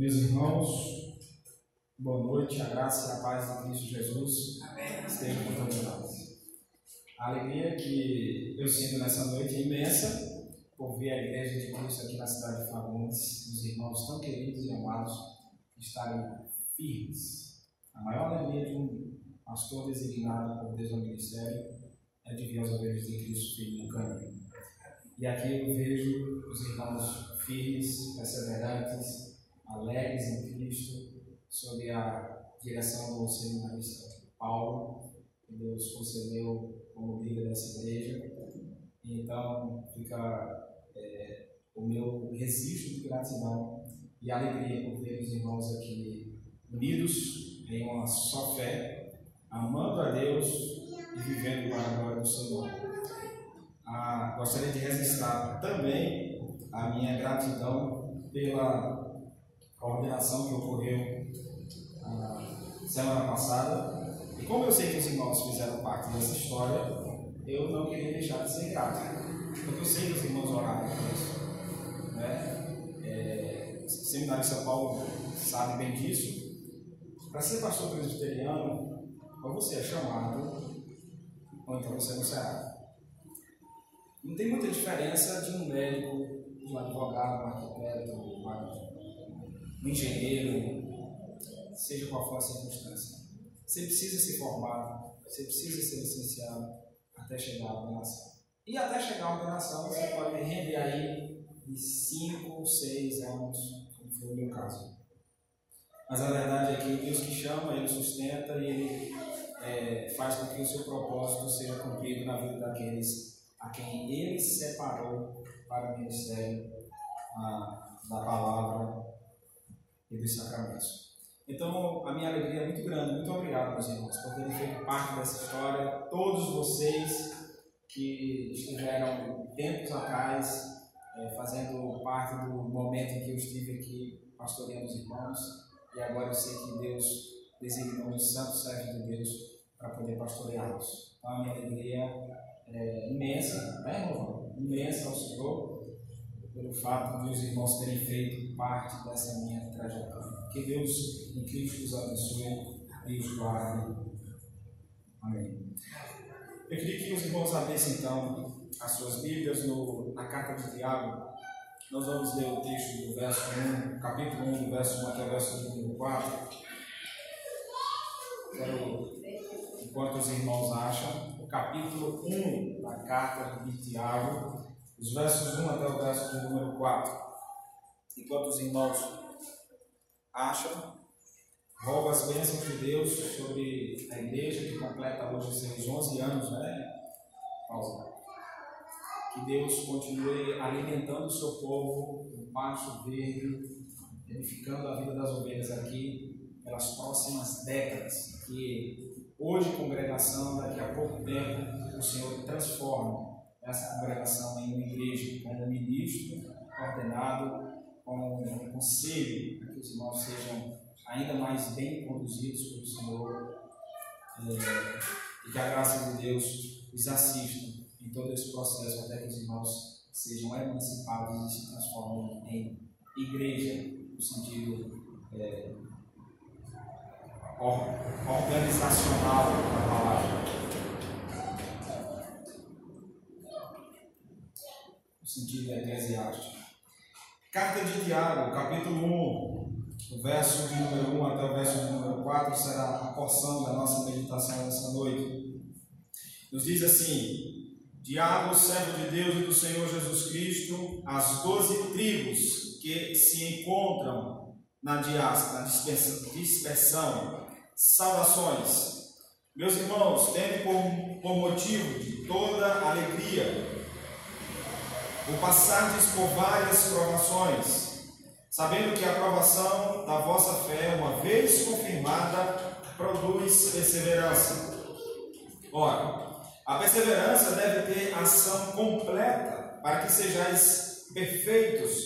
Meus irmãos, boa noite, a graça e a paz de Cristo Jesus estejam com nós. A alegria que eu sinto nessa noite é imensa por ver a igreja de Cristo aqui na cidade de Fagundes, os irmãos tão queridos e amados estarem firmes. A maior alegria de um pastor designado por Deus ao ministério é de ver as ovelhas de Cristo firmes no caminho. E aqui eu vejo os irmãos firmes, perseverantes, alegres em Cristo, sob a direção do seminarista Paulo, que Deus concedeu como líder dessa igreja. Então, fica é, o meu registro de gratidão e alegria por ver os irmãos aqui unidos em uma só fé, amando a Deus e vivendo para a glória do nome. Ah, gostaria de registrar também a minha gratidão pela coordenação que ocorreu ah, semana passada. E como eu sei que os irmãos fizeram parte dessa história, eu não queria deixar de ser grato. Porque eu sei que os irmãos oraram por isso. Né? É, o seminário de São Paulo sabe bem disso. Para ser pastor presbiteriano, ou você é chamado, ou então você não será. Não tem muita diferença de um médico, de um advogado, um arquiteto, um engenheiro, seja qual for a circunstância. Você precisa se formar, você precisa ser licenciado até chegar à ordenação. E até chegar à ordenação, você pode render aí de 5, 6 anos, como foi o meu caso. Mas a verdade é que Deus que chama, Ele sustenta e Ele é, faz com que o seu propósito seja cumprido na vida daqueles a quem Ele separou para o ministério a, da palavra e dos sacramentos. Então, a minha alegria é muito grande. Muito obrigado, meus irmãos, por terem feito parte dessa história. Todos vocês que estiveram tempos atrás é, fazendo parte do momento em que eu estive aqui pastoreando os irmãos. E agora eu sei que Deus designou um santo servo de Deus para poder pastoreá-los. Então, a minha alegria é imensa, né, irmão? Imensa ao Senhor pelo fato de os irmãos terem feito parte dessa minha trajetória. Que Deus em Cristo os abençoe e os guarde. Amém. Eu queria que os irmãos abrissem então as suas Bíblias no, na carta de Tiago. Nós vamos ler o texto do verso 1, capítulo 1, do verso 1 até o verso número 4. Quero, enquanto os irmãos acham, o capítulo 1 da carta de Tiago, os versos 1 até o verso número 4. Enquanto os irmãos acham, rogo as bênçãos de Deus sobre a igreja que completa hoje seus 11 anos, né? Pausa. Que Deus continue alimentando o seu povo no pasto verde, edificando a vida das ovelhas aqui pelas próximas décadas. Que hoje, congregação, daqui a pouco tempo, o Senhor transforme essa congregação em uma igreja, como ministro ordenado, com um conselho, para que os irmãos sejam ainda mais bem conduzidos pelo Senhor, é, e que a graça de Deus os assista em todo esse processo, até que os irmãos sejam emancipados e se transformem em igreja, no sentido é, organizacional da palavra. sentido eclesiástico. Carta de Tiago, capítulo 1, o verso de número 1 até o verso de número 4 será a porção da nossa meditação nessa noite. Nos diz assim: Tiago, servo de Deus e do Senhor Jesus Cristo, as doze tribos que se encontram na diáspora, dispersão, dispersão, saudações. Meus irmãos, tendo por, por motivo de toda alegria o passardes por várias provações, sabendo que a aprovação da vossa fé, uma vez confirmada, produz perseverança. Ora, a perseverança deve ter ação completa, para que sejais perfeitos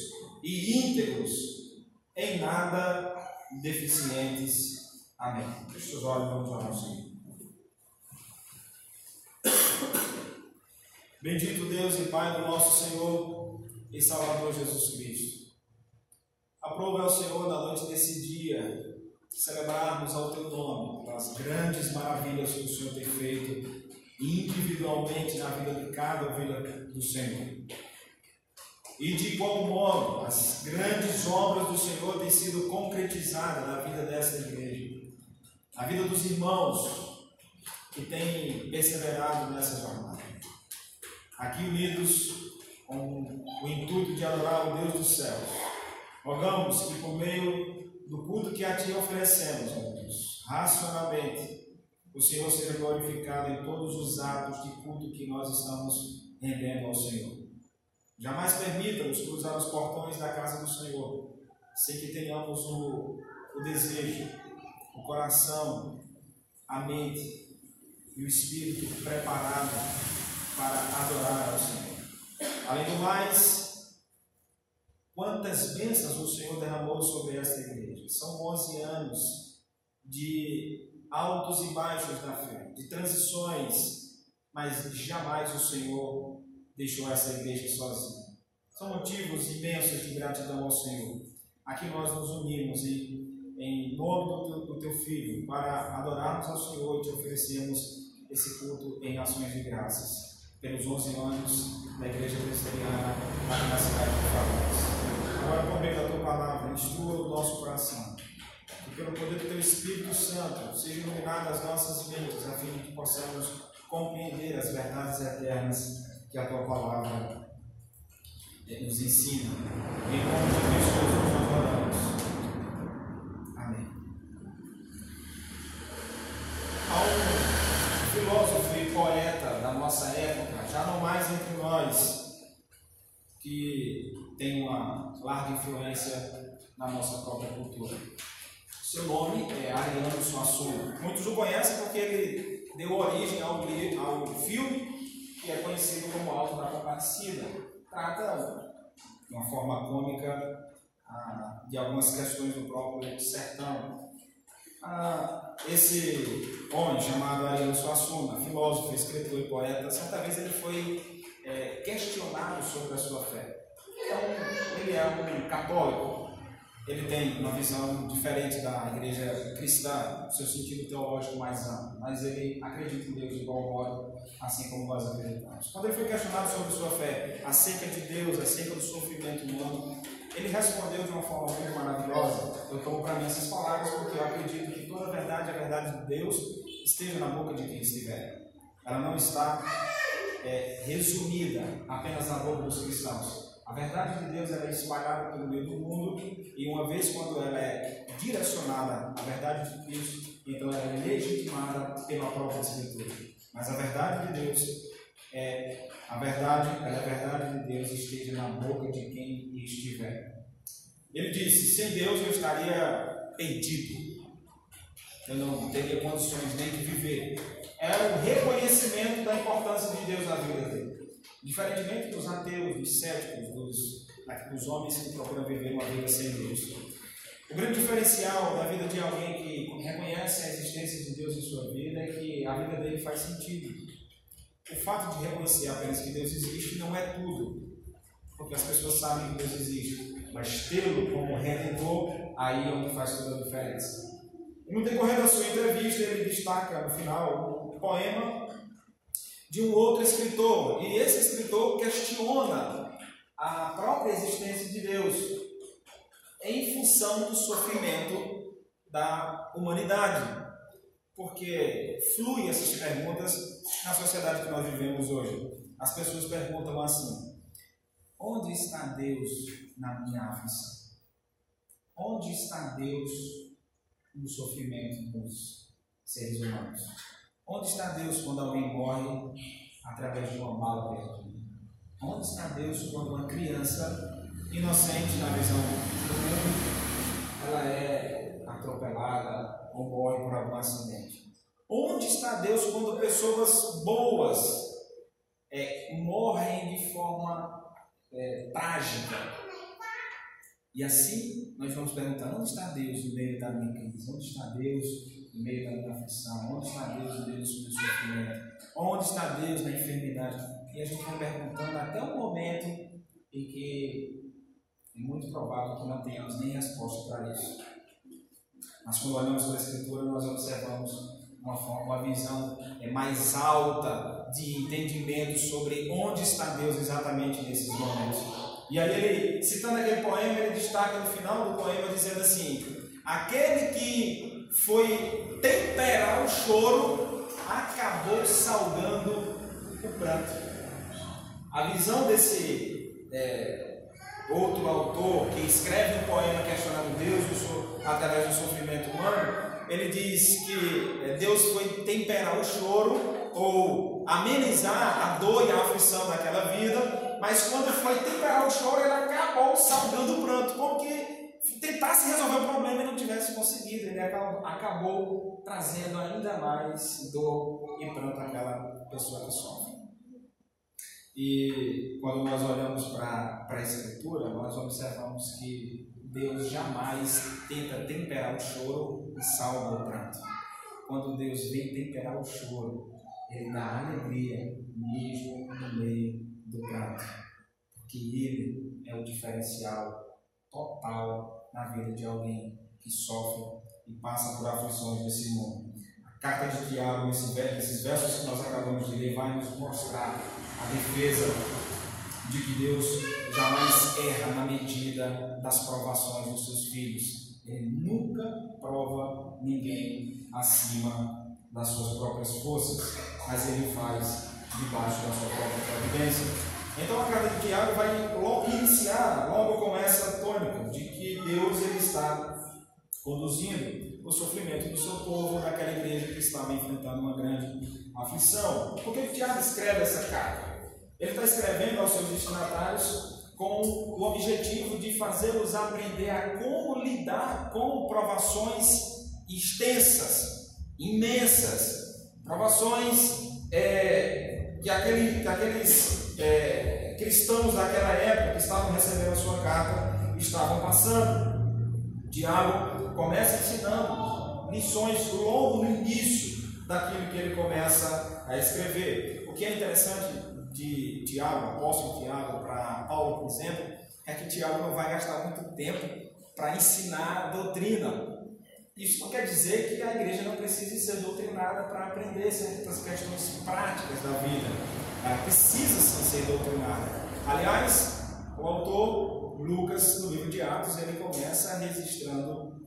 e íntegros, em nada deficientes. Amém. Feche os olhos, vamos orar Senhor. Bendito Deus e Pai do nosso Senhor e Salvador Jesus Cristo. Aprove ao Senhor na noite desse dia celebrarmos ao teu nome as grandes maravilhas que o Senhor tem feito individualmente na vida de cada ovelha do Senhor. E de igual modo, as grandes obras do Senhor têm sido concretizadas na vida desta igreja, na vida dos irmãos que têm perseverado nessa jornada. Aqui unidos com o intuito de adorar o Deus dos céus, rogamos que por meio do culto que a Ti oferecemos, Deus, racionalmente, o Senhor seja glorificado em todos os atos de culto que nós estamos rendendo ao Senhor. Jamais permita-nos cruzar os portões da casa do Senhor, sem que tenhamos o, o desejo, o coração, a mente e o espírito preparado para adorar ao Senhor. Além do mais, quantas bênçãos o Senhor derramou sobre esta igreja. São 11 anos de altos e baixos na fé, de transições, mas jamais o Senhor deixou essa igreja sozinha. São motivos imensos de gratidão ao Senhor. Aqui nós nos unimos e, em nome do teu, do teu Filho, para adorarmos ao Senhor e te oferecemos esse culto em ações de graças, pelos 11 anos da Igreja Presbiteriana aqui na cidade de Falas. Agora, por meio da tua palavra, instrua o nosso coração que pelo poder do Teu Espírito Santo seja iluminado as nossas mentes, a fim de que possamos compreender as verdades eternas que a Tua palavra nos ensina. Em nome de Jesus nós oramos. Amém. Há um filósofo e poeta da nossa época, já não mais entre nós, que tem uma larga influência na nossa própria cultura. Seu nome é Ariano Suassuna. Muitos o conhecem porque ele deu origem ao, ao filme que é conhecido como Alto da Compadecida. Trata de uma forma cômica de algumas questões do próprio sertão. Esse homem chamado Ariano Suassuna, filósofo, escritor e poeta, certa vez ele foi é, questionado sobre a sua fé. Então, ele é um católico, ele tem uma visão diferente da igreja cristã, seu sentido teológico mais amplo, mas ele acredita em Deus de igual modo, assim como nós acreditamos. Quando ele foi questionado sobre sua fé, acerca de Deus, acerca do sofrimento humano, ele respondeu de uma forma muito maravilhosa. Eu tomo para mim essas palavras porque eu acredito que toda a verdade, a verdade de Deus, esteja na boca de quem estiver. Ela não está é, resumida apenas na boca dos cristãos a verdade de Deus é espalhada pelo meio do mundo e uma vez quando ela é direcionada à verdade de Cristo, então ela é legitimada pela própria Escritura. Mas a verdade de Deus é a verdade, ela é a verdade de Deus esteja na boca de quem estiver. Ele disse: sem Deus eu estaria perdido. Eu não teria condições nem de viver. É o reconhecimento da importância de Deus na vida dele. Diferentemente dos ateus, dos céticos, dos, dos homens que procuram viver uma vida sem Deus. O grande diferencial da vida de alguém que reconhece a existência de Deus em sua vida é que a vida dele faz sentido. O fato de reconhecer apenas que Deus existe não é tudo, porque as pessoas sabem que Deus existe, mas tê-lo como redentor, aí é o que faz toda a diferença. No decorrer da sua entrevista, ele destaca no final poema de um outro escritor. E esse escritor questiona a própria existência de Deus em função do sofrimento da humanidade. Porque flui essas perguntas na sociedade que nós vivemos hoje. As pessoas perguntam assim: onde está Deus na minha aflição? Onde está Deus no sofrimento dos seres humanos? Onde está Deus quando alguém morre através de uma bala perdida? Onde está Deus quando uma criança inocente na visão do mundo ela é atropelada ou morre por algum acidente? Onde está Deus quando pessoas boas é, morrem de forma é, trágica? E assim nós vamos perguntar: onde está Deus no meio da minha crise? Onde está Deus no meio da aflição? Onde está Deus no meio do sofrimento? Onde está Deus na enfermidade? E a gente vai perguntando até o momento em que é muito provável que não tenhamos nem resposta para isso. Mas quando olhamos para a Escritura, nós observamos uma, uma visão é, mais alta de entendimento sobre onde está Deus exatamente nesses momentos. E aí ele, citando aquele poema, ele destaca no final do poema dizendo assim: aquele que foi temperar o choro acabou salgando o pranto. A visão desse é, outro autor que escreve um poema questionando Deus através do sofrimento humano, ele diz que é, Deus foi temperar o choro ou amenizar a dor e a aflição daquela vida, mas quando foi temperar o choro, ele acabou salgando o pranto, porque tentasse resolver o problema e não tivesse conseguido, ele acabou, acabou trazendo ainda mais dor e pranto àquela pessoa que sofre. E quando nós olhamos para a Escritura, nós observamos que Deus jamais tenta temperar o choro e salva o pranto. Quando Deus vem temperar o choro, Ele dá alegria mesmo no meio do pranto. Porque Ele é o diferencial total na vida de alguém que sofre e passa por aflições desse mundo. A carta de Tiago, esses versos que nós acabamos de ler, vai nos mostrar a defesa de que Deus jamais erra na medida das provações dos seus filhos. Ele nunca prova ninguém acima das suas próprias forças, mas ele faz debaixo da sua própria providência. Então a carta de Tiago vai logo iniciar logo com essa tônica de que Deus ele está conduzindo o sofrimento do seu povo, daquela igreja que estava enfrentando uma grande aflição. Por que Tiago escreve essa carta? Ele está escrevendo aos seus destinatários com o objetivo de fazê-los aprender a como lidar com provações extensas, imensas, provações é, que, aquele, que aqueles é, cristãos daquela época que estavam recebendo a sua carta estavam passando. Tiago começa ensinando lições logo no início daquilo que ele começa a escrever. O que é interessante de Tiago, apóstolo Tiago, para Paulo, por exemplo, é que Tiago não vai gastar muito tempo para ensinar doutrina. Isso não quer dizer que a igreja não precise ser doutrinada para aprender certas questões práticas da vida. Ela precisa ser doutrinada. Aliás, o autor Lucas, no livro de Atos, ele começa registrando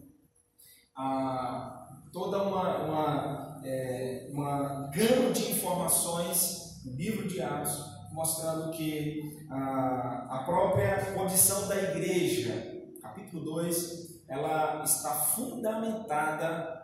ah, toda uma, uma, é, uma gama de informações no livro de Atos, mostrando que a, a própria condição da igreja, capítulo 2, ela está fundamentada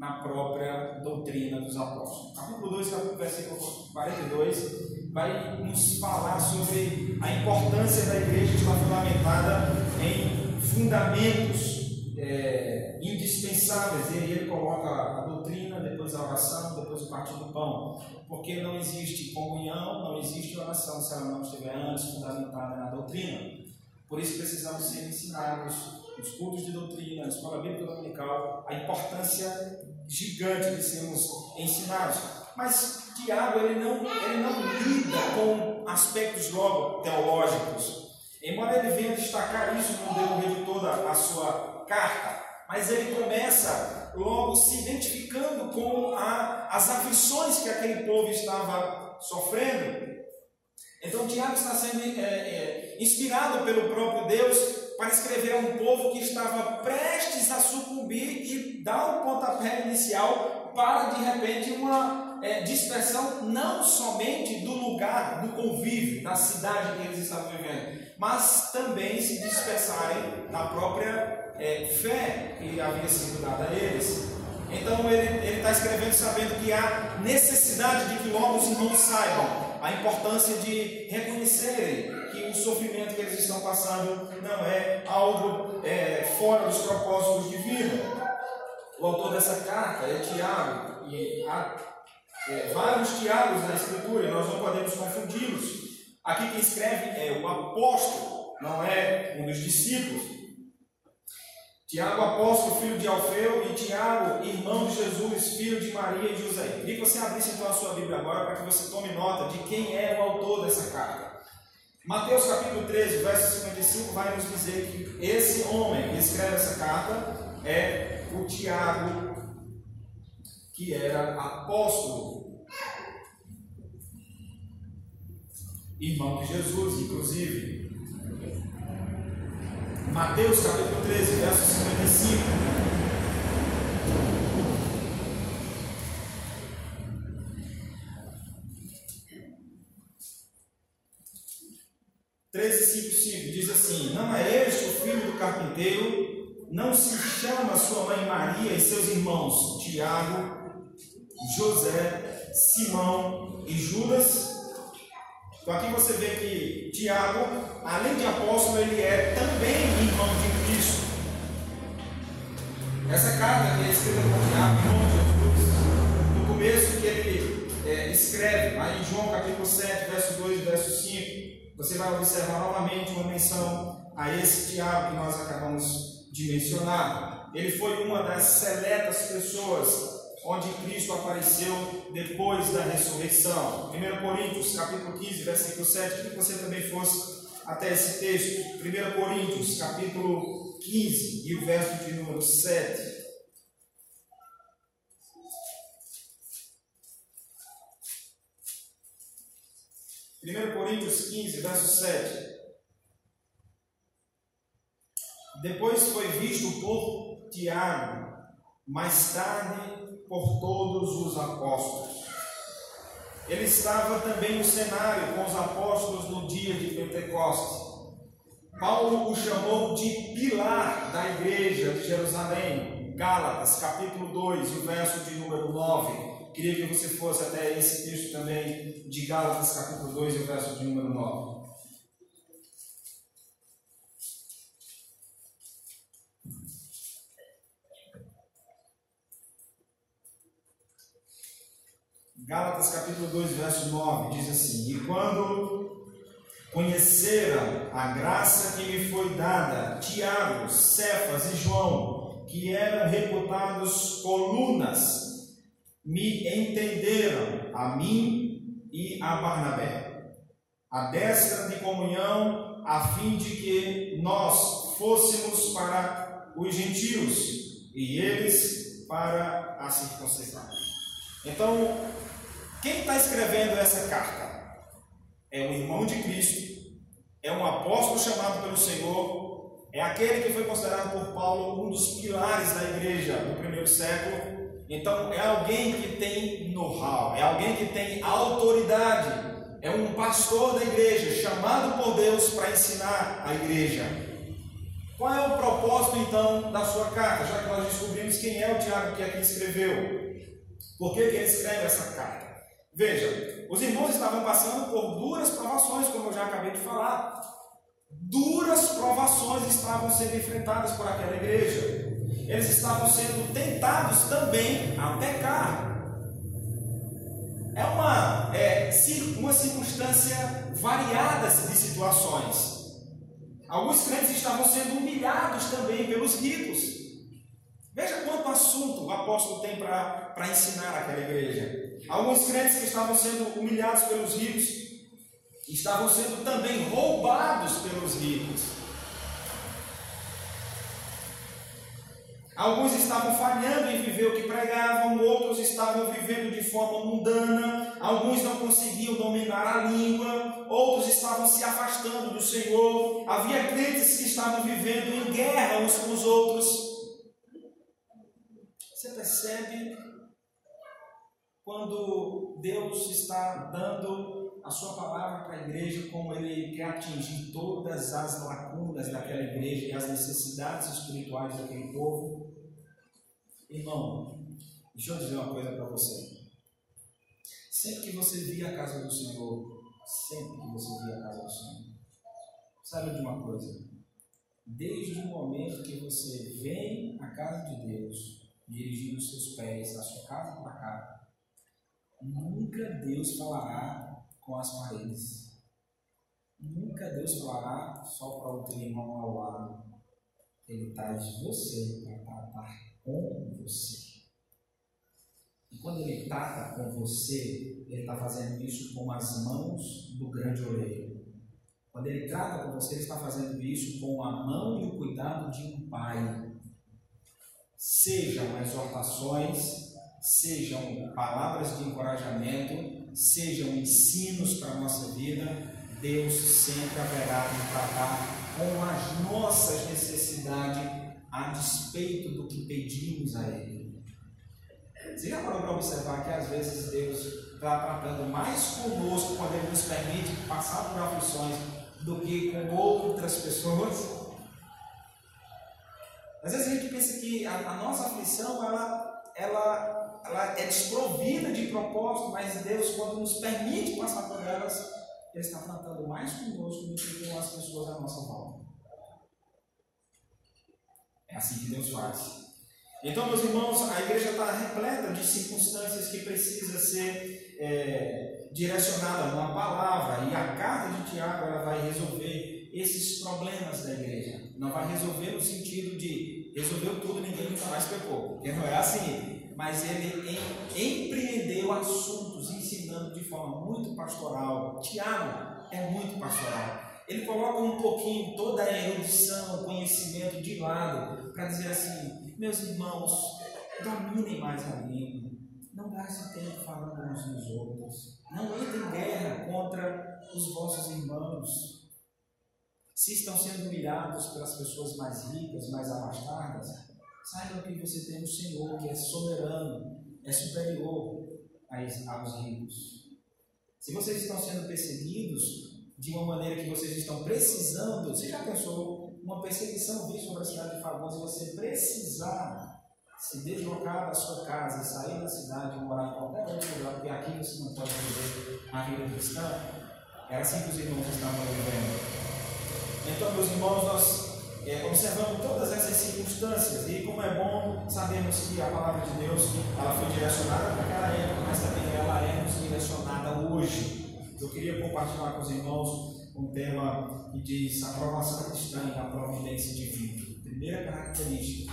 na própria doutrina dos apóstolos. Capítulo 2, versículo 42, vai nos falar sobre a importância da igreja estar fundamentada em fundamentos é, indispensáveis. E ele coloca a doutrina, depois a oração, depois o partir do pão. Porque não existe comunhão, não existe oração se ela não estiver antes fundamentada na doutrina. Por isso precisamos ser ensinados nos cultos de doutrina, na escola bíblica dominical, a importância gigante de sermos ensinados. Mas Tiago ele não, ele não lida com aspectos logo teológicos. Embora ele venha destacar isso no decorrer de toda a sua carta, mas ele começa logo se identificando com a, as aflições que aquele povo estava sofrendo. Então, Tiago está sendo é, é, inspirado pelo próprio Deus para escrever a um povo que estava prestes a sucumbir e dar o pontapé inicial para, de repente, uma é, dispersão não somente do lugar, do convívio, da cidade que eles estavam vivendo, mas também se dispersarem na própria é, fé que havia sido dada a eles. Então ele está escrevendo sabendo que há necessidade de que logo os irmãos saibam a importância de reconhecerem o sofrimento que eles estão passando não é algo é, fora dos propósitos de vida. O autor dessa carta é Tiago, e há é, vários Tiagos na Escritura, e nós não podemos confundi-los. Aqui quem escreve é o apóstolo, não é um dos discípulos. Tiago, apóstolo, filho de Alfeu, e Tiago, irmão de Jesus, filho de Maria e José. Queria que você abrisse então a sua Bíblia agora para que você tome nota de quem é o autor dessa carta. Mateus capítulo 13, verso 55, vai nos dizer que esse homem que escreve essa carta é o Tiago, que era apóstolo, irmão de Jesus, inclusive. Mateus capítulo 13, verso 55. 13,5,5 diz assim: Não é este o filho do carpinteiro? Não se chama sua mãe Maria e seus irmãos Tiago, José, Simão e Judas? Então aqui você vê que Tiago, além de apóstolo, ele é também irmão de Cristo. Essa carta que é escrita por Tiago, irmão de Jesus, no começo que ele é, escreve, aí em João capítulo 7, verso 2 e verso 5, você vai observar novamente uma menção a esse Tiago que nós acabamos de mencionar. Ele foi uma das seletas pessoas onde Cristo apareceu depois da ressurreição. 1 Coríntios, capítulo 15, versículo 7, queria que você também fosse até esse texto. 1 Coríntios, capítulo 15, e o verso de número 7. 1 Coríntios 15, verso 7. Depois foi visto por Tiago, mais tarde por todos os apóstolos. Ele estava também no cenário com os apóstolos no dia de Pentecostes. Paulo o chamou de pilar da igreja de Jerusalém, Gálatas, capítulo 2, o verso de número 9. Queria que você fosse até esse texto também de Gálatas, capítulo 2, e o verso de número 9. Gálatas capítulo 2, verso 9, diz assim: E quando conheceram a graça que me foi dada, Tiago, Cefas e João, que eram reputados colunas me entenderam a mim e a Barnabé, a destra de comunhão, a fim de que nós fôssemos para os gentios e eles para a circuncisão. Então, quem está escrevendo essa carta? É o irmão de Cristo, é um apóstolo chamado pelo Senhor, é aquele que foi considerado por Paulo um dos pilares da igreja do primeiro século então, é alguém que tem know-how, é alguém que tem autoridade, é um pastor da igreja, chamado por Deus para ensinar a igreja. Qual é o propósito então da sua carta? Já que nós descobrimos quem é o Tiago que aqui escreveu, por que, que ele escreve essa carta? Veja, os irmãos estavam passando por duras provações, como eu já acabei de falar. Duras provações estavam sendo enfrentadas por aquela igreja eles estavam sendo tentados também a pecar. É uma, é, uma circunstância variada de situações. Alguns crentes estavam sendo humilhados também pelos ricos. Veja quanto assunto o apóstolo tem para ensinar aquela igreja. Alguns crentes que estavam sendo humilhados pelos ricos estavam sendo também roubados pelos ricos. Alguns estavam falhando em viver o que pregavam, outros estavam vivendo de forma mundana, alguns não conseguiam dominar a língua, outros estavam se afastando do Senhor. Havia crentes que estavam vivendo em guerra uns com os outros. Você percebe quando Deus está dando a sua palavra para a igreja, como Ele quer atingir todas as lacunas daquela igreja e as necessidades espirituais daquele povo. Irmão, deixa eu dizer uma coisa para você. Sempre que você via a casa do Senhor, sempre que você via a casa do Senhor, sabe de uma coisa? Desde o momento que você vem à casa de Deus, dirigindo os seus pés da sua casa para cá, nunca Deus falará com as paredes. Nunca Deus falará só para o teu irmão ao lado. Ele traz você para tratar com você. E quando ele trata com você, ele está fazendo isso com as mãos do grande oleiro. Quando ele trata com você, ele está fazendo isso com a mão e o cuidado de um pai. Sejam exortações, sejam palavras de encorajamento, sejam ensinos para a nossa vida, Deus sempre haverá de tratar com as nossas necessidades a despeito do que pedimos a Ele. Você já parou para observar que às vezes Deus está tratando mais conosco quando Ele nos permite passar por aflições do que com outras pessoas? Às vezes a gente pensa que a, a nossa aflição ela, ela, ela é desprovida de propósito, mas Deus, quando nos permite passar por elas, Ele está tratando mais conosco do que com as pessoas à nossa volta. É assim que Deus faz. Então, meus irmãos, a igreja está repleta de circunstâncias que precisa ser é, direcionada numa palavra, e a carta de Tiago ela vai resolver esses problemas da igreja. Não vai resolver no sentido de resolveu tudo, ninguém nunca mais pecou, porque não é assim. Mas ele em, empreendeu assuntos ensinando de forma muito pastoral. Tiago é muito pastoral. Ele coloca um pouquinho toda a erudição, conhecimento de lado, para dizer assim: meus irmãos, dominem mais a língua, não gastem tempo falando uns nos outros, não entrem em guerra contra os vossos irmãos. Se estão sendo humilhados pelas pessoas mais ricas, mais abastadas, saibam que você tem um Senhor que é soberano, é superior aos ricos. Se vocês estão sendo perseguidos, de uma maneira que vocês estão precisando. Você já pensou uma perseguição vir sobre a cidade de Fagundes e você precisar se deslocar da sua casa sair da cidade e morar em qualquer outro lugar, porque aqui você não pode viver a vida cristã? Era assim que os irmãos estavam vivendo. Então, meus irmãos, nós é, observamos todas essas circunstâncias e como é bom sabermos que a palavra de Deus ela foi direcionada para aquela época, mas também ela é nos direcionada hoje. Eu queria compartilhar com os irmãos um tema que diz aprovação cristã e a providência divina. Primeira característica,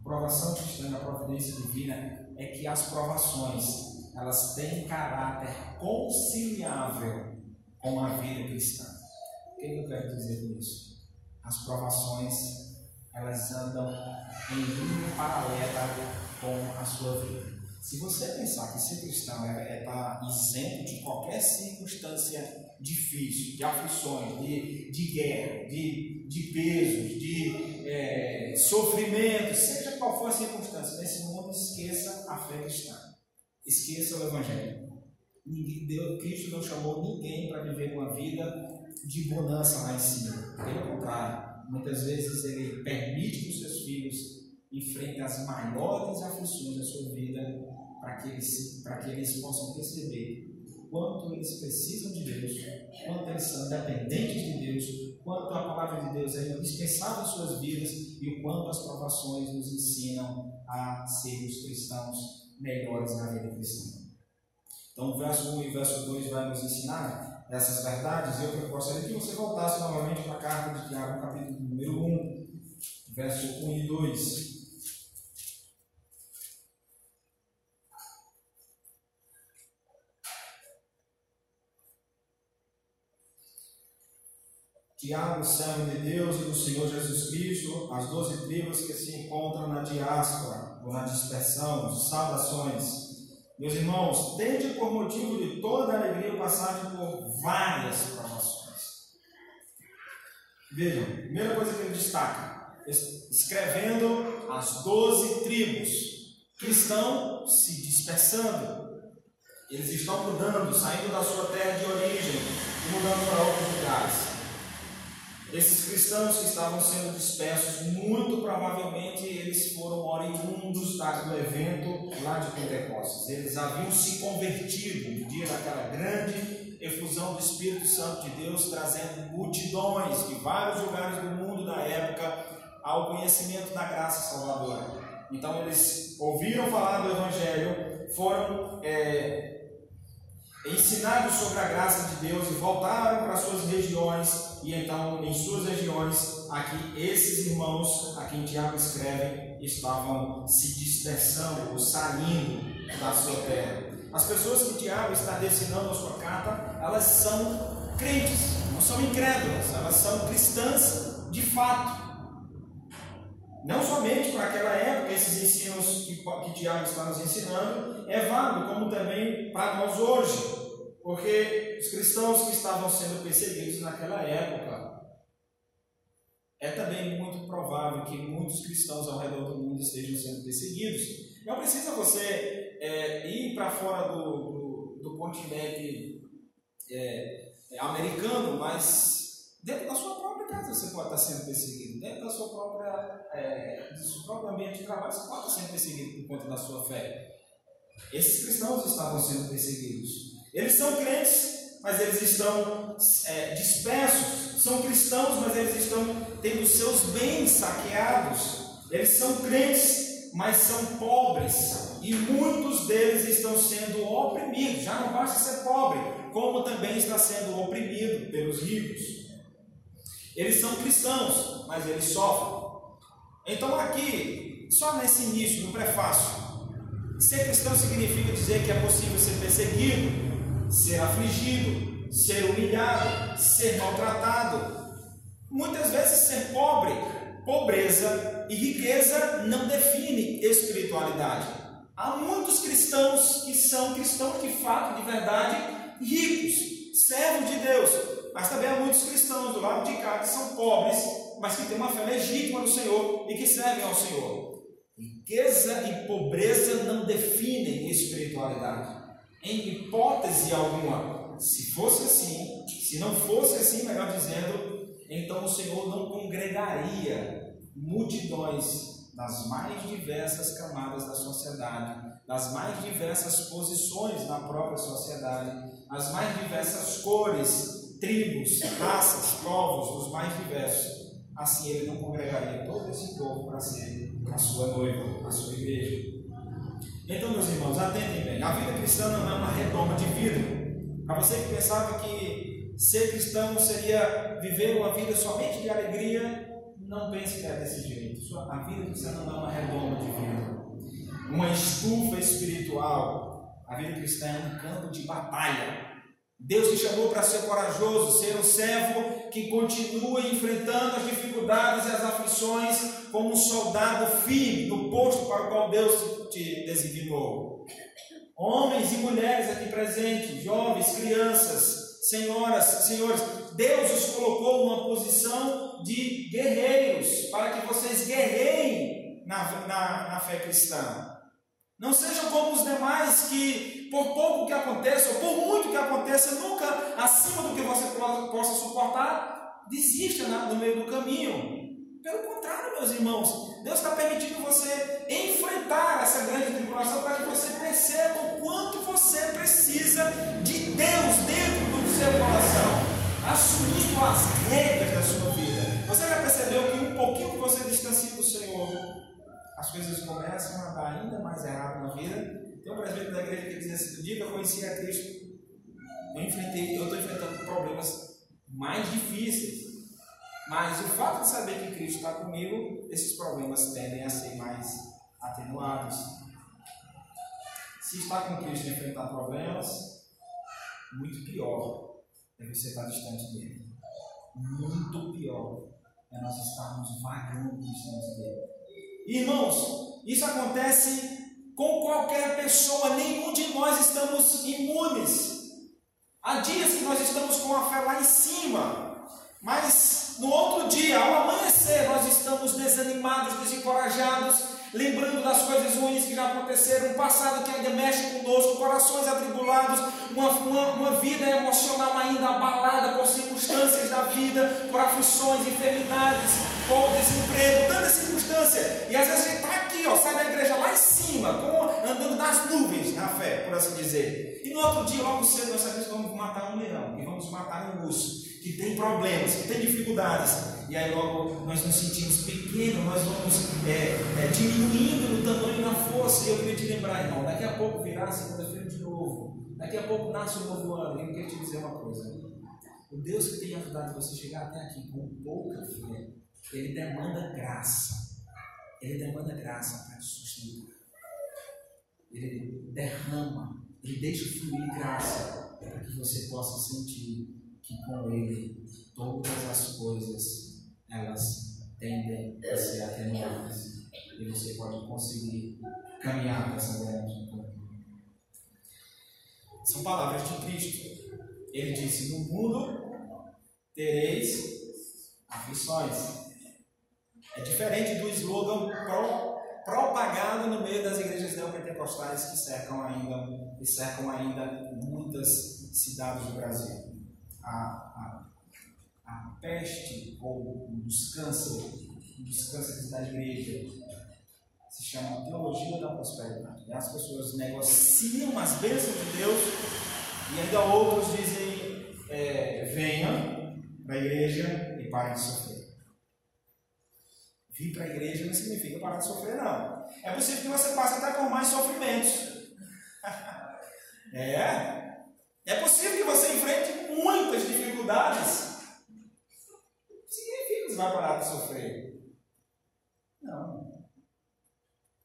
aprovação cristã e a providência divina é que as provações elas têm caráter conciliável com a vida cristã. O que eu quero dizer com isso? As provações elas andam em linha paralela com a sua vida. Se você pensar que ser cristão é estar é tá isento de qualquer circunstância difícil, de aflições, de, de guerra, de, de pesos, de é, sofrimento, seja qual for a circunstância, nesse mundo esqueça a fé cristã. Esqueça o Evangelho. Ninguém, Deus, Cristo não chamou ninguém para viver uma vida de bonança lá em cima. Pelo contrário, muitas vezes ele permite que os seus filhos enfrentem as maiores aflições da sua vida para que, eles, que eles possam perceber quanto eles precisam de Deus, quanto eles são dependentes de Deus, quanto a palavra de Deus é indispensável em suas vidas e o quanto as provações nos ensinam a sermos cristãos melhores na vida cristã. Então, o verso 1 e o verso 2 vai nos ensinar essas verdades. Eu gostaria que você voltasse novamente para a carta de Tiago, capítulo número 1, verso 1 e 2. Tiago, servo de Deus e do Senhor Jesus Cristo, as doze tribos que se encontram na diáspora ou na dispersão, saudações. Meus irmãos, tende por motivo de toda alegria o passagem por várias provações. Vejam, primeira coisa que ele destaca, escrevendo as doze tribos, que estão se dispersando. Eles estão mudando, saindo da sua terra de origem e mudando para outros lugares. Esses cristãos que estavam sendo dispersos, muito provavelmente eles foram oriundos do evento lá de Pentecostes. Eles haviam se convertido no dia daquela grande efusão do Espírito Santo de Deus, trazendo multidões de vários lugares do mundo da época ao conhecimento da graça salvadora. Então eles ouviram falar do Evangelho, foram é, ensinaram sobre a graça de Deus e voltaram para suas regiões, e então em suas regiões, aqui esses irmãos a quem Tiago escreve estavam se dispersando ou saindo da sua terra. As pessoas que Tiago está destinando a sua carta, elas são crentes, não são incrédulas, elas são cristãs de fato. Não somente para aquela época, esses ensinos que, que Tiago está nos ensinando é válido, como também para nós hoje. Porque os cristãos que estavam sendo perseguidos naquela época, é também muito provável que muitos cristãos ao redor do mundo estejam sendo perseguidos. Não precisa você é, ir para fora do, do, do continente é, é, americano, mas dentro da sua própria casa você pode estar sendo perseguido. Dentro da sua própria, é, do seu próprio ambiente de trabalho você pode estar sendo perseguido por conta da sua fé. Esses cristãos estavam sendo perseguidos. Eles são crentes, mas eles estão é, dispersos. São cristãos, mas eles estão tendo seus bens saqueados. Eles são crentes, mas são pobres. E muitos deles estão sendo oprimidos. Já não basta ser pobre, como também está sendo oprimido pelos ricos. Eles são cristãos, mas eles sofrem. Então, aqui, só nesse início, no prefácio, ser cristão significa dizer que é possível ser perseguido, ser afligido, ser humilhado, ser maltratado. Muitas vezes ser pobre, pobreza e riqueza não define espiritualidade. Há muitos cristãos que são cristãos de fato, de verdade, ricos, servos de Deus, mas também há muitos cristãos do lado de cá que são pobres, mas que têm uma fé legítima no Senhor e que servem ao Senhor. Riqueza e pobreza não definem espiritualidade em hipótese alguma. Se fosse assim, se não fosse assim, melhor dizendo, então o Senhor não congregaria multidões das mais diversas camadas da sociedade, das mais diversas posições na própria sociedade, as mais diversas cores, tribos, raças, povos, os mais diversos. Assim ele não congregaria todo esse povo para ser a sua noiva, a sua igreja. Então, meus irmãos, atentem bem. A vida cristã não é uma redoma de vida. Para você que pensava que ser cristão seria viver uma vida somente de alegria, não pense que é desse jeito. A vida cristã não é uma redoma de vida. Uma estufa espiritual. A vida cristã é um campo de batalha. Deus te chamou para ser corajoso, ser um servo que continua enfrentando as dificuldades e as aflições como um soldado firme no posto para o qual Deus te designou. Homens e mulheres aqui presentes, jovens, crianças, senhoras, senhores, Deus os colocou numa posição de guerreiros para que vocês guerreiem na, na, na fé cristã. Não sejam como os demais que, por pouco que aconteça, ou por muito que aconteça, nunca acima do que você possa suportar, desista no meio do caminho. Pelo contrário, meus irmãos, Deus está permitindo você enfrentar essa grande tribulação para que você perceba o quanto você precisa de Deus dentro do seu coração, assumindo as regras da sua vida. Você já percebeu que um pouquinho que você distancia do Senhor, as coisas começam a dar ainda mais errado na vida. Tem um presbítero da igreja que diz assim: no dia que eu conheci a Cristo, eu enfrentei, eu estou enfrentando problemas mais difíceis. Mas o fato de saber que Cristo está comigo, esses problemas tendem a ser mais atenuados. Se está com Cristo e enfrentar problemas, muito pior é você estar distante dele. Muito pior é nós estarmos vagando distante dele. Irmãos, isso acontece com qualquer pessoa, nenhum de nós estamos imunes. Há dias que nós estamos com a fé lá em cima, mas no outro dia, ao amanhecer, nós estamos desanimados, desencorajados, lembrando das coisas ruins que já aconteceram, um passado que ainda mexe conosco, corações atribulados, uma, uma, uma vida emocional ainda abalada por circunstâncias da vida, por aflições, enfermidades, por desemprego, tanta circunstância. E às vezes a gente está aqui, ó, sai da igreja lá em cima, andando nas nuvens na fé, por assim dizer. E no outro dia, logo cedo, nós sabemos que vamos matar um leão, e vamos matar um urso, que tem problemas, que tem dificuldades. E aí logo nós nos sentimos pequenos, nós vamos é, é, diminuindo no tamanho e na força. E eu queria te lembrar, irmão, daqui a pouco virá segunda-feira de novo, daqui a pouco nasce um novo ano. E eu queria te dizer uma coisa: o Deus que tem ajudado você a chegar até aqui com pouca fé, ele demanda graça, ele demanda graça para te sustentar, ele derrama, ele deixa fluir graça para que você possa sentir que com Ele todas as coisas elas tendem a ser atenuadas e você pode conseguir caminhar nessa grande São palavras de Cristo. Ele disse: No mundo tereis aflições. É diferente do slogan pro, propagado no meio das igrejas neopentecostais que cercam ainda, que cercam ainda muitas cidades do Brasil. A, a, a peste ou os cânceres, os cânceres da igreja se chama teologia da prosperidade. E as pessoas negociam as bênçãos de Deus e ainda outros dizem: é, venha para a igreja e pare de sofrer. Vir para a igreja não significa parar de sofrer, não. É possível que você passe até por mais sofrimentos. é. É possível que você enfrente muitas dificuldades. Significa que você vai parar de sofrer. Não.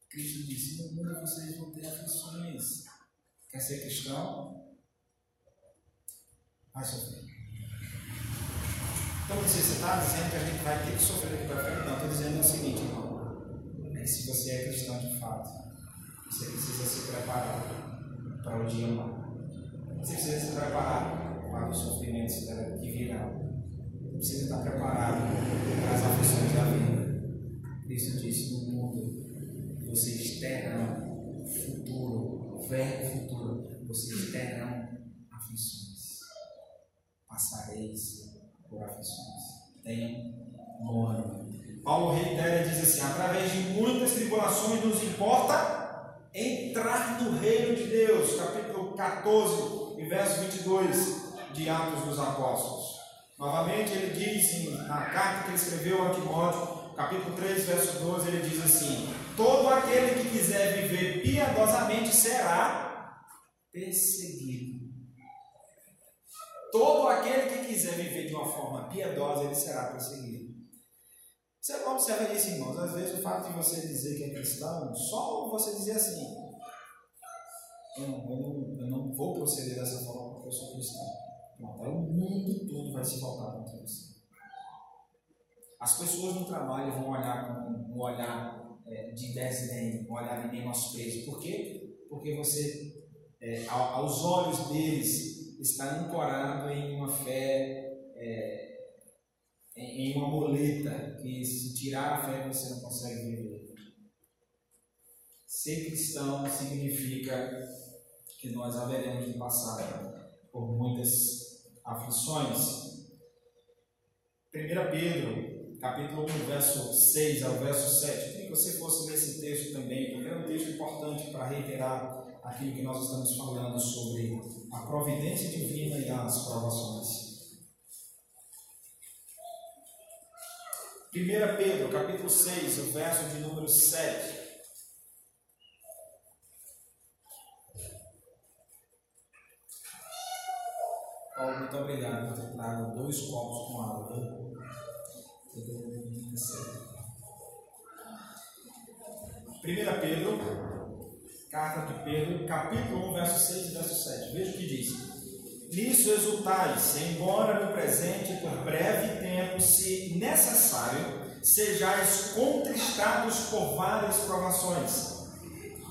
Cristo disse: no mundo vocês vão ter aflições. Quer ser cristão? Vai sofrer. Então, você está dizendo que a gente vai ter que sofrer aqui para frente? Não, estou dizendo o seguinte, irmão. É que se você é cristão de fato, você precisa se preparar para o dia mau. Você precisa se preparar para os sofrimentos que virão. Precisa estar preparado para as aflições da vida. Cristo disse: no mundo vocês terão futuro, verbo futuro, vocês terão aflições. Passareis por aflições. Tenham bom ânimo. Paulo reitera e diz assim: através de muitas tribulações nos importa entrar no reino de Deus. Capítulo 14 e verso 22 de Atos dos Apóstolos. Novamente ele diz na carta que ele escreveu a Timóteo, capítulo 3, verso 12, ele diz assim: Todo aquele que quiser viver piedosamente será perseguido. Todo aquele que quiser viver de uma forma piedosa, ele será perseguido. Você observa isso, irmãos. Às vezes o fato de você dizer que é cristão, só você dizer assim, eu não, eu não, eu não vou proceder dessa forma porque eu sou cristão. O mundo todo vai se voltar contra você. As pessoas no trabalho vão olhar com um olhar é, de desdém, um olhar de menosprezo. Por quê? Porque você, é, aos olhos deles, está ancorado em uma fé, é, em uma muleta, que se tirar a fé você não consegue viver. Ser cristão significa que nós haveremos de passar por muitas aflições. 1 Pedro, capítulo 1, verso 6 ao verso 7. Eu queria que você fosse ler esse texto também, porque é um texto importante para reiterar aquilo que nós estamos falando sobre a providência divina e as provações. 1 Pedro, capítulo 6, o verso de número 7. Paulo, muito obrigado por ter trago dois copos com água. 1 Pedro, Carta de Pedro, capítulo 1, verso 6 e verso 7. Veja o que diz. Nisso exultais, embora no presente, por breve tempo, se necessário, sejais contristados por várias provações,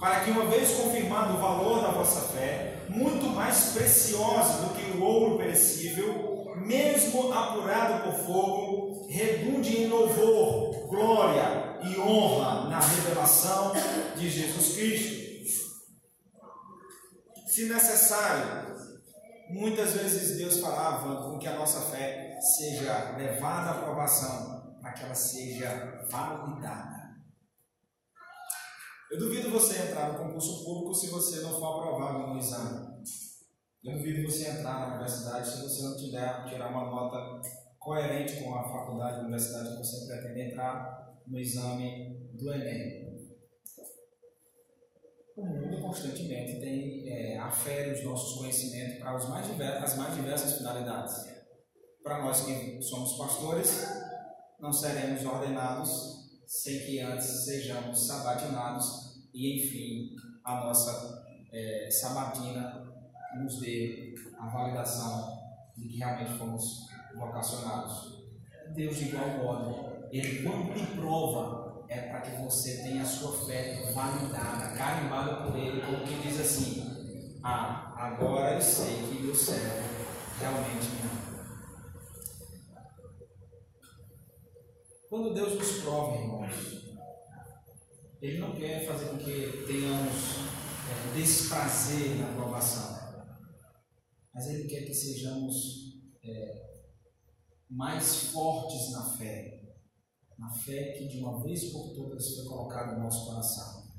para que, uma vez confirmado o valor da vossa fé, muito mais preciosa do que o ouro perecível, mesmo apurado por fogo, redunde em louvor, glória e honra na revelação de Jesus Cristo se necessário. Muitas vezes Deus falava com que a nossa fé seja levada à aprovação, para que ela seja validada. Eu duvido você entrar no concurso público se você não for aprovado no exame. Eu duvido você entrar na universidade se você não tiver tirar uma nota coerente com a faculdade, a universidade que você pretende entrar no exame do Enem o mundo constantemente tem é, afere os nossos conhecimentos para os mais diversos, as mais diversas finalidades. Para nós que somos pastores, não seremos ordenados sem que antes sejamos sabatinados e, enfim, a nossa é, sabatina nos dê a validação de que realmente fomos vocacionados. Deus, de igual modo, Ele, quando te prova, é para que você tenha a sua fé validada, carimbada por Ele, como quem diz assim: Ah, agora eu sei que meu servo realmente me ama. Quando Deus nos prova, irmãos, Ele não quer fazer com que tenhamos é, desprazer na aprovação, mas Ele quer que sejamos é, mais fortes na fé, na fé que de uma vez por todas foi colocada no nosso coração.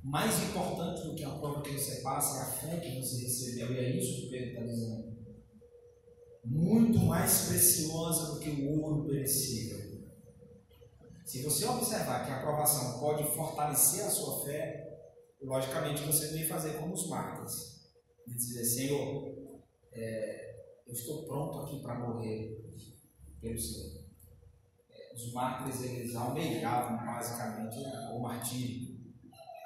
Mais importante do que a prova que você passa é a fé que você recebeu, e é isso que Pedro está dizendo. Muito mais preciosa do que o ouro perecível se você observar que a aprovação pode fortalecer a sua fé, logicamente você não ia fazer como os mártires. Dizer, Senhor, é, eu estou pronto aqui para morrer pelo Senhor. É, os mártires, eles almejavam basicamente o martírio.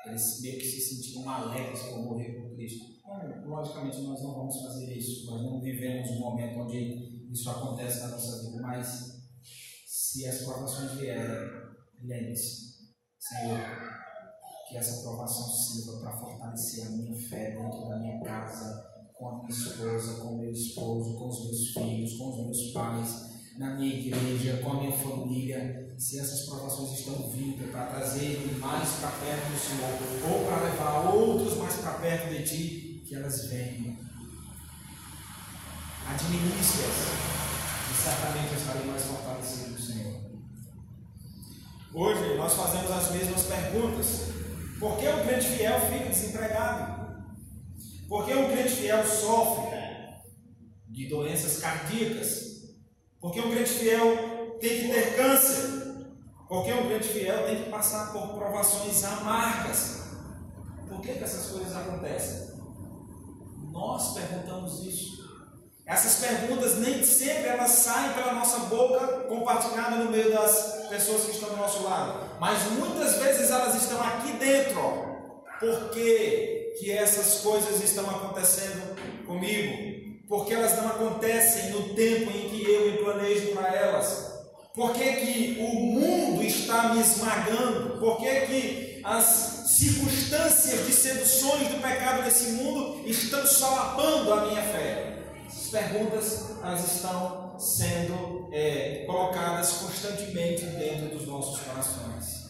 Eles meio que se sentiam alegres por morrer por Cristo. Bom, logicamente nós não vamos fazer isso. Nós não vivemos um momento onde isso acontece na nossa vida, mas se as provações vierem, lembre-se, Senhor, que essa provação sirva para fortalecer a minha fé dentro da minha casa, com a minha esposa, com o meu esposo, com os meus filhos, com os meus pais, na minha igreja, com a minha família. Se essas provações estão vindo para trazer mais para perto do Senhor, ou para levar outros mais para perto de Ti, que elas venham. Administre-as certamente eu estarei mais fortalecido. Hoje nós fazemos as mesmas perguntas. Por que o crente fiel fica desempregado? Por que o crente fiel sofre de doenças cardíacas? Por que o crente fiel tem que ter câncer? Por que o crente fiel tem que passar por provações amargas? Por que, que essas coisas acontecem? Nós perguntamos isso. Essas perguntas nem sempre elas saem pela nossa boca compartilhada no meio das pessoas que estão do nosso lado, mas muitas vezes elas estão aqui dentro. Por que, que essas coisas estão acontecendo comigo? Porque elas não acontecem no tempo em que eu me planejo para elas. Por que, que o mundo está me esmagando? Por que, que as circunstâncias de seduções do pecado desse mundo estão solapando a minha fé? As perguntas elas estão sendo é, colocadas constantemente dentro dos nossos corações.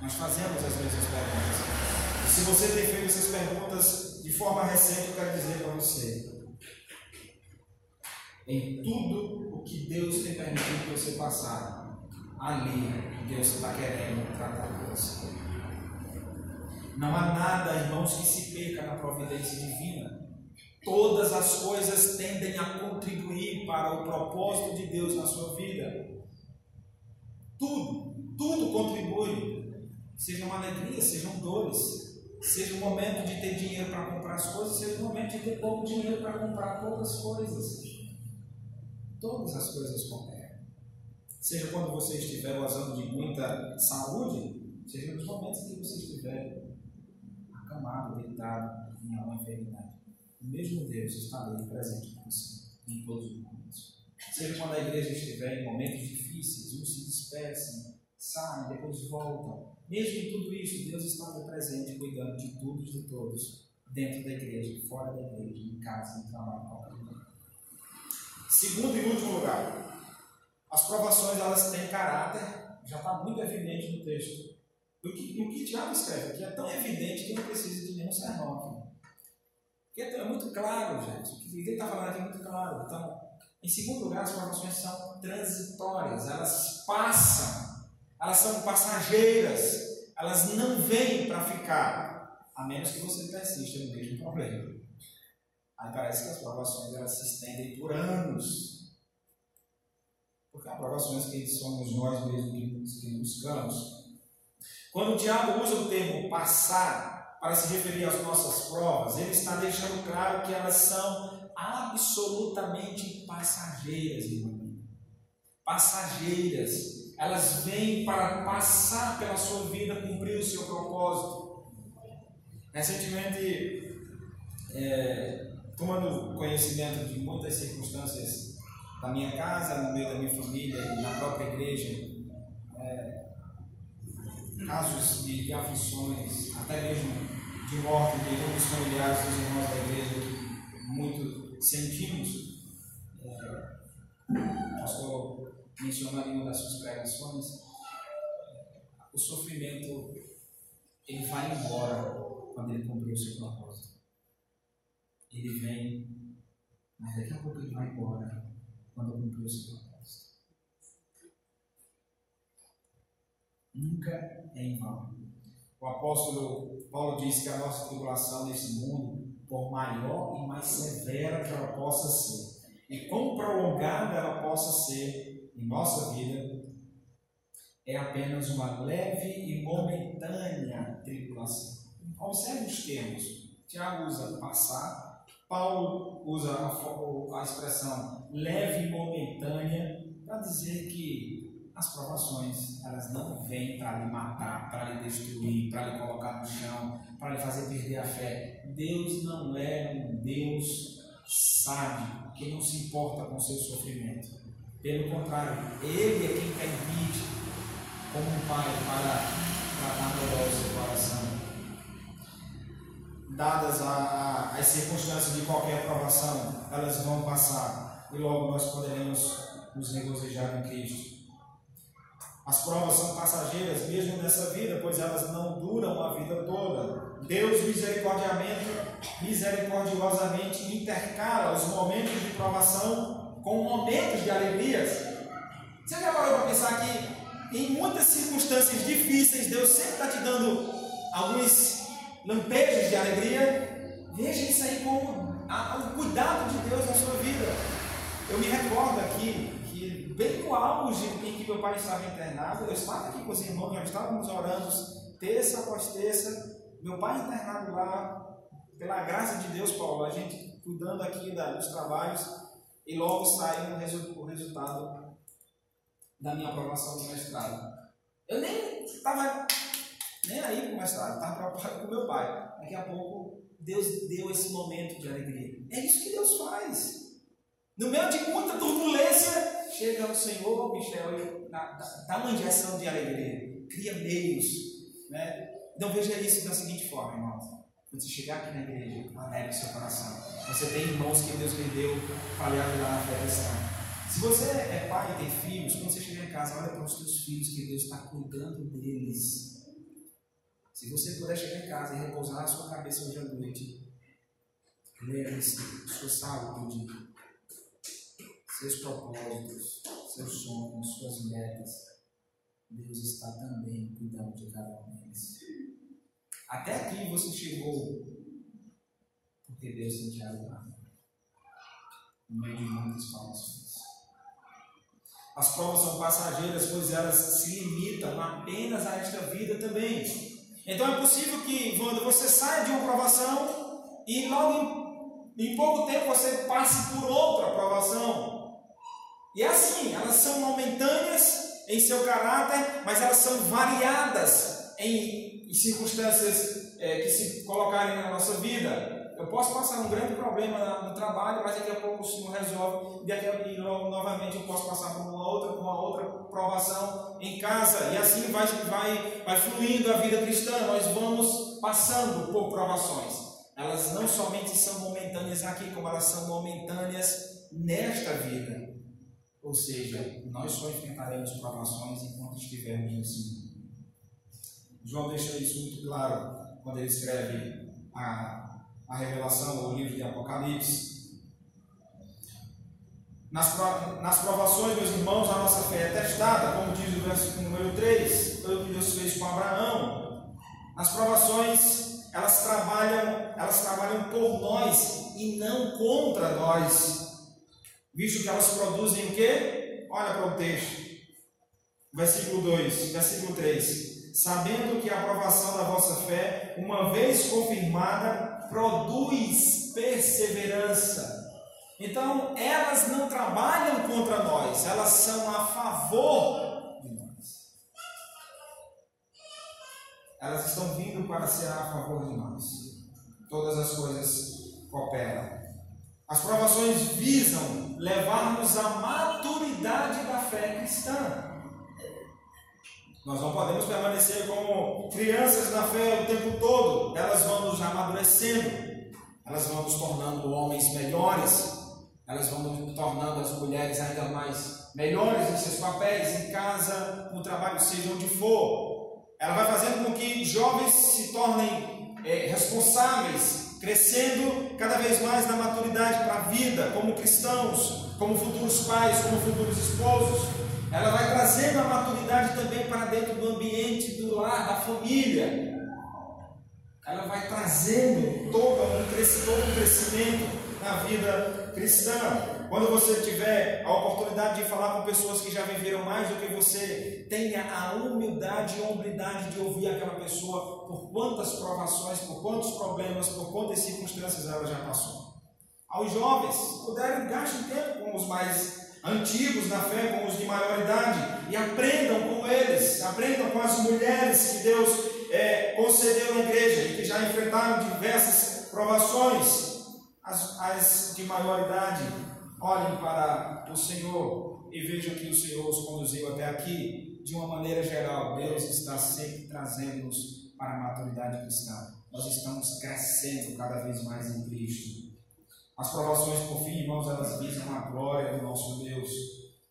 Nós fazemos as mesmas perguntas. E se você tem feito essas perguntas de forma recente, eu quero dizer para você: em tudo o que Deus tem permitido você passar, ali Deus está querendo tratar com você. Não há nada, irmãos, que se perca na providência divina. Todas as coisas tendem a contribuir para o propósito de Deus na sua vida. Tudo, tudo contribui. Seja uma alegria, sejam dores, seja um momento de ter dinheiro para comprar as coisas, seja um momento de ter pouco dinheiro para comprar poucas coisas. Todas as coisas cooperam. Seja quando você estiver gozando de muita saúde, seja nos momentos que você estiver acamado, deitado em alguma enfermidade. O mesmo Deus está ali presente com você em todos os momentos. Seja quando a igreja estiver em momentos difíceis, uns se dispersam, saem, depois voltam. Mesmo em tudo isso, Deus está presente, cuidando de tudo e de todos, dentro da igreja, fora da igreja, em casa, em trabalho, em qualquer lugar. Segundo e último lugar, as provações elas têm caráter, já está muito evidente no texto. O que, o que Tiago escreve aqui é tão evidente que não precisa de nenhum sermão aqui. Porque é muito claro, gente. O que ele está falando aqui é muito claro. Então, em segundo lugar, as provações são transitórias, elas passam, elas são passageiras, elas não vêm para ficar, a menos que você persista no mesmo problema. Aí parece que as provações elas se estendem por anos. Porque há provações que somos nós mesmos que buscamos. Quando o diabo usa o termo passar, para se referir às nossas provas, ele está deixando claro que elas são absolutamente passageiras, irmão. Passageiras. Elas vêm para passar pela sua vida, cumprir o seu propósito. Recentemente, é, tomando conhecimento de muitas circunstâncias da minha casa, no meio da minha família e na própria igreja, é, casos de, de aflições, até mesmo de morte de alguns familiares dos irmãos da igreja que muito sentimos. É, o pastor mencionou em uma das suas pregações, o sofrimento ele vai embora quando ele cumpriu o seu propósito. Ele vem, mas daqui a pouco ele vai embora quando cumpriu o seu propósito. Nunca é em vão. O apóstolo Paulo diz que a nossa tribulação nesse mundo, por maior e mais severa que ela possa ser, e quão prolongada ela possa ser em nossa vida, é apenas uma leve e momentânea tribulação. Observe os termos. Tiago usa passar, Paulo usa a, a expressão leve e momentânea para dizer que as provações elas não vêm para lhe matar, para lhe destruir, para lhe colocar no chão, para lhe fazer perder a fé. Deus não é um Deus sábio que não se importa com seu sofrimento. Pelo contrário, Ele é quem permite, como um pai, para tratar melhor o seu coração. Dadas a, a, as circunstâncias de qualquer provação, elas vão passar e logo nós poderemos nos regozijar em Cristo. As provas são passageiras, mesmo nessa vida, pois elas não duram a vida toda. Deus misericordiosamente intercala os momentos de provação com momentos de alegrias. Você já parou para pensar que em muitas circunstâncias difíceis, Deus sempre está te dando alguns lampejos de alegria? Veja isso aí como o cuidado de Deus na sua vida. Eu me recordo aqui bem no auge em que meu pai estava internado, eu estava aqui com os irmãos, nós estávamos orando terça após terça, meu pai internado lá, pela graça de Deus, Paulo, a gente cuidando aqui da, dos trabalhos, e logo saiu resu, o resultado da minha aprovação do mestrado. Eu nem estava nem aí com o mestrado, estava preocupado com meu pai. Daqui a pouco, Deus deu esse momento de alegria. É isso que Deus faz. No meio de muita turbulência, chega o Senhor, Michel, e dá, dá uma injeção de alegria, cria meios. Né? Então veja isso da seguinte forma, irmãos. Quando você chegar aqui na igreja, alegre o seu coração. Você tem irmãos que Deus lhe deu para lhe ajudar na fé cristã. Se você é pai e tem filhos, quando você chegar em casa, olha para os seus filhos que Deus está cuidando deles. Se você puder chegar em casa e repousar a sua cabeça hoje à noite, lembre-se sua saúde, seus propósitos, seus sonhos, suas metas. Deus está também cuidando de cada um deles. Até aqui você chegou porque Deus tem te ajudado. No meio de muitas provações. As provas são passageiras, pois elas se limitam apenas a esta vida também. Então é possível que, quando você saia de uma provação e logo em, pouco tempo você passe por outra provação. E é assim, elas são momentâneas em seu caráter, mas elas são variadas em, em circunstâncias é, que se colocarem na nossa vida. Eu posso passar um grande problema no trabalho, mas daqui a pouco o Senhor resolve, daqui a pouco novamente eu posso passar por uma outra, por uma outra provação em casa, e assim vai, vai, vai fluindo a vida cristã. Nós vamos passando por provações. Elas não somente são momentâneas aqui, como elas são momentâneas nesta vida. Ou seja, nós só enfrentaremos provações enquanto estivermos nesse mundo. João deixa isso muito claro quando ele escreve a, a revelação, o livro de Apocalipse. Nas, nas provações, meus irmãos, a nossa fé é testada, como diz o versículo número 3, foi o que Deus fez com Abraão. Nas provações, elas trabalham, elas trabalham por nós e não contra nós visto que elas produzem o quê? Olha para o texto. Versículo 2, versículo 3. Sabendo que a aprovação da vossa fé, uma vez confirmada, produz perseverança. Então, elas não trabalham contra nós, elas são a favor de nós. Elas estão vindo para ser a favor de nós. Todas as coisas cooperam As provações visam levar-nos à maturidade da fé cristã. Nós não podemos permanecer como crianças na fé o tempo todo, elas vão nos amadurecendo, elas vão nos tornando homens melhores, elas vão nos tornando as mulheres ainda mais melhores em seus papéis, em casa, no trabalho, seja onde for. Ela vai fazendo com que jovens se tornem é, responsáveis, crescendo cada vez mais na maturidade para a vida, como cristãos, como futuros pais, como futuros esposos. Ela vai trazendo a maturidade também para dentro do ambiente do lar, da família. Ela vai trazendo todo um, crescimento na vida cristã. Quando você tiver a oportunidade de falar com pessoas que já viveram mais do que você, tenha a humildade e a hombridade de ouvir aquela pessoa por quantas provações, por quantos problemas, por quantas circunstâncias ela já passou. Aos jovens, puderem, gastem tempo com os mais antigos na fé, com os de maior idade, e aprendam com eles, aprendam com as mulheres que Deus é, concedeu na igreja e que já enfrentaram diversas provações. As, as de maior idade, olhem para o Senhor e vejam que o Senhor os conduziu até aqui. De uma maneira geral, Deus está sempre trazendo-nos para a maturidade cristã. Nós estamos crescendo cada vez mais em Cristo. As provações, por fim, irmãos, elas visam a glória do nosso Deus.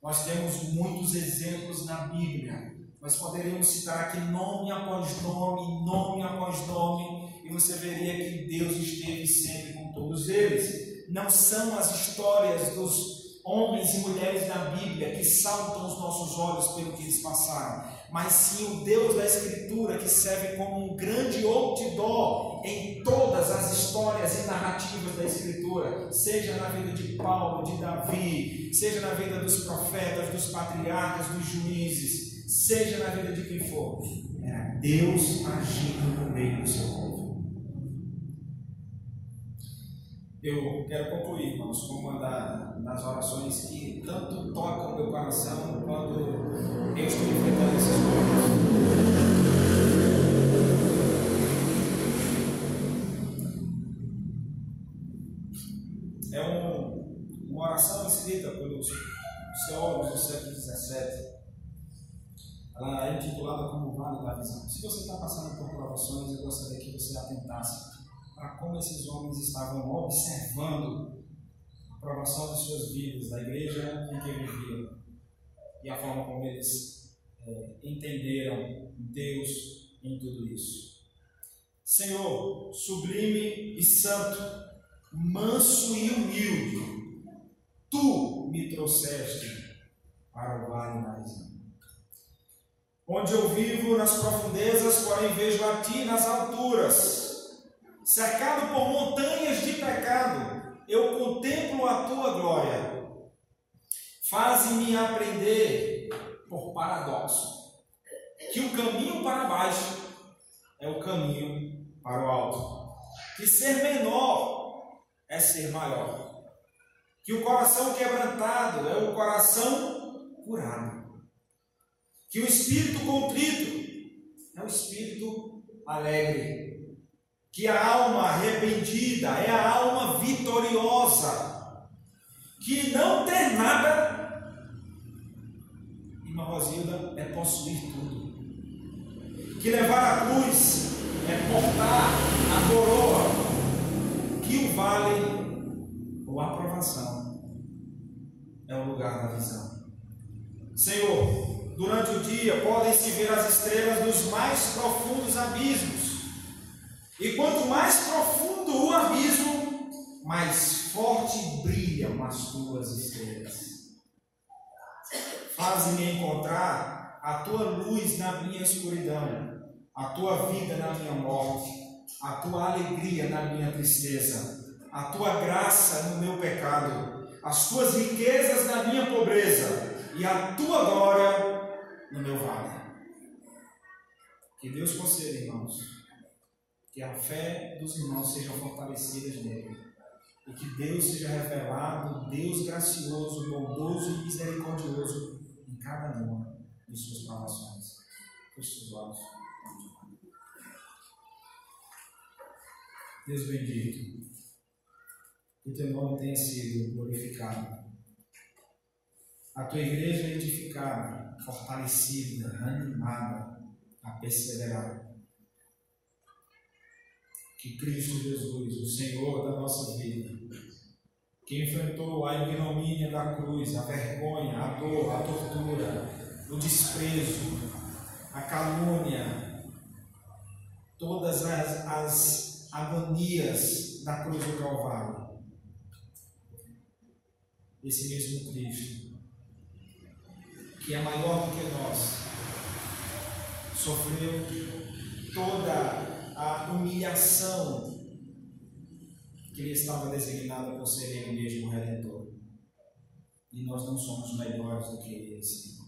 Nós temos muitos exemplos na Bíblia. Nós poderíamos citar aqui nome após nome, nome após nome, e você veria que Deus esteve sempre com todos eles. Não são as histórias dos homens e mulheres da Bíblia que saltam os nossos olhos pelo que eles passaram, mas sim o Deus da Escritura que serve como um grande outdoor em todas as histórias e narrativas da Escritura, seja na vida de Paulo, de Davi, seja na vida dos profetas, dos patriarcas, dos juízes, seja na vida de quem for. Era Deus agindo no meio do seu povo. Eu quero concluir, irmãos, com uma das orações que tanto toca o meu coração quando eu estou enfrentando esses coisas. É um, uma oração escrita pelos teólogos do século XVII. Ela é intitulada como Vale da Visão. Se você está passando por provações, eu gostaria que você atentasse para como esses homens estavam observando a provação de suas vidas, da igreja em que viviam, e a forma como eles é, entenderam Deus em tudo isso. Senhor, sublime e santo, manso e humilde, tu me trouxeste para o vale da visão. Onde eu vivo nas profundezas, porém vejo a ti nas alturas cercado por montanhas de pecado, eu contemplo a tua glória. Faze-me aprender por paradoxo que o caminho para baixo é o caminho para o alto, que ser menor é ser maior, que o coração quebrantado é o coração curado, que o espírito contrito é o espírito alegre que a alma arrependida é a alma vitoriosa, que não ter nada, irmã Rosilda, é possuir tudo, que levar a cruz é portar a coroa, que o vale ou a aprovação é o lugar da visão. Senhor, durante o dia podem-se ver as estrelas dos mais profundos abismos e quanto mais profundo o abismo, mais forte brilham as tuas estrelas. Faze-me encontrar a tua luz na minha escuridão, a tua vida na minha morte, a tua alegria na minha tristeza, a tua graça no meu pecado, as tuas riquezas na minha pobreza e a tua glória no meu vale. Que Deus conceda, irmãos que a fé dos irmãos seja fortalecida nele. E que Deus seja revelado, Deus gracioso, bondoso e misericordioso em cada uma de suas provações. Feche os olhos. Deus bendito. que teu nome tenha sido glorificado. A tua igreja edificada, fortalecida, animada a perseverar. Que Cristo Jesus, o Senhor da nossa vida, que enfrentou a ignomínia da cruz, a vergonha, a dor, a tortura, o desprezo, a calúnia, todas as, as agonias da cruz do Calvário. Esse mesmo Cristo, que é maior do que nós, sofreu toda a humilhação que lhe estava designada por ser ele mesmo Redentor. E nós não somos melhores do que ele, Senhor.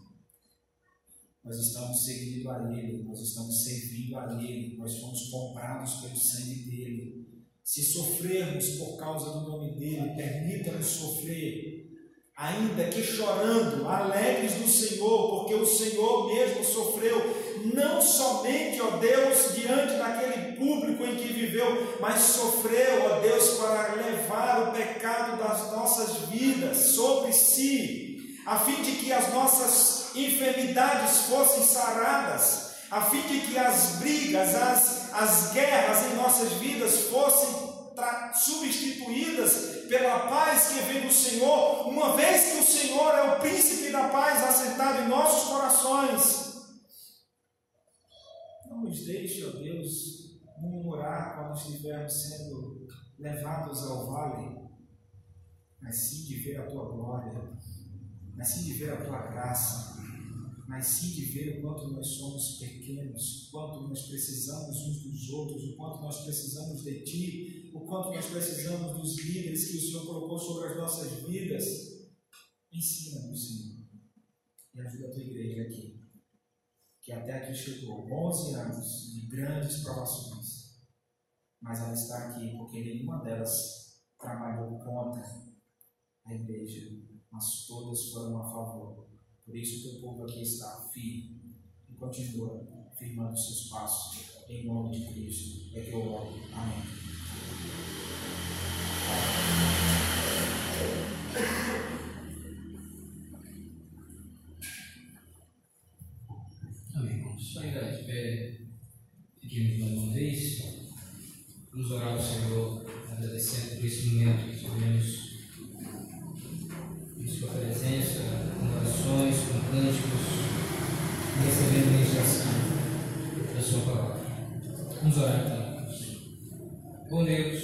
Nós estamos seguindo a Ele, nós estamos servindo a Ele, nós fomos comprados pelo sangue dele. Se sofrermos por causa do nome dele, permita-nos sofrer, ainda que chorando, alegres do Senhor, porque o Senhor mesmo sofreu não somente, ó Deus, diante daquele público em que viveu, mas sofreu, ó Deus, para levar o pecado das nossas vidas sobre si, a fim de que as nossas enfermidades fossem saradas, a fim de que as brigas, as, as guerras em nossas vidas fossem substituídas pela paz que vem do Senhor, uma vez que o Senhor é o príncipe da paz assentado em nossos corações. Não nos deixe, ó Deus, murmurar quando estivermos sendo levados ao vale, mas sim de ver a tua glória, mas sim de ver a tua graça, mas sim de ver o quanto nós somos pequenos, o quanto nós precisamos uns dos outros, o quanto nós precisamos de Ti, o quanto nós precisamos dos líderes que o Senhor colocou sobre as nossas vidas. Ensina-nos, Senhor, e ajuda a tua igreja aqui que até aqui chegou 11 anos de grandes provações, mas ela está aqui porque nenhuma delas trabalhou contra a igreja, mas todas foram a favor. Por isso o teu povo aqui está firme e continua firmando seus passos em nome de Cristo. É que eu oro. Amém. Pedimos mais uma vez. Vamos orar ao Senhor, agradecendo por esse momento que tivemos em Sua presença, com orações, com cânticos, recebendo ministração da Sua palavra. Vamos orar então. Bom Deus,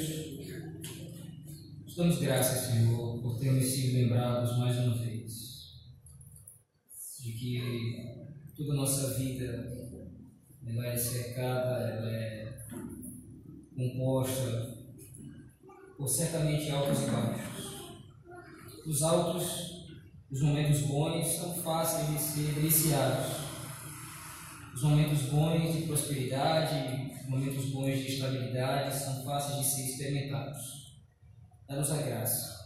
damos graças, Senhor, por termos sido lembrados mais uma vez de que toda a nossa vida ela é cercada, ela é composta por certamente altos e baixos. Os altos, os momentos bons, são fáceis de ser deliciados. Os momentos bons de prosperidade, os momentos bons de estabilidade são fáceis de ser experimentados. Dá-nos a graça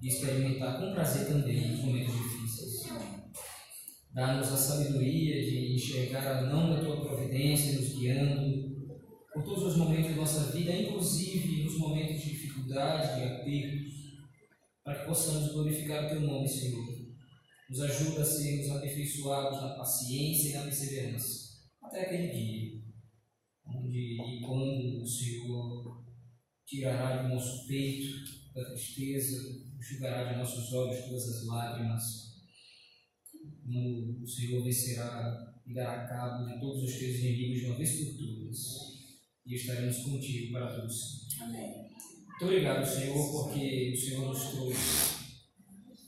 de experimentar com prazer também os momentos difíceis Dá-nos a sabedoria de enxergar a mão da tua providência nos guiando por todos os momentos da nossa vida, inclusive nos momentos de dificuldade, de apertos, para que possamos glorificar o teu nome, Senhor. Nos ajuda a sermos aperfeiçoados na paciência e na perseverança, até aquele dia, onde e quando o Senhor tirará do nosso peito da tristeza, enxugará de nossos olhos todas as lágrimas no, o Senhor vencerá e dará cabo de todos os teus inimigos de uma vez por todas, e estaremos contigo para todos. Amém. Muito obrigado, Senhor, porque o Senhor nos trouxe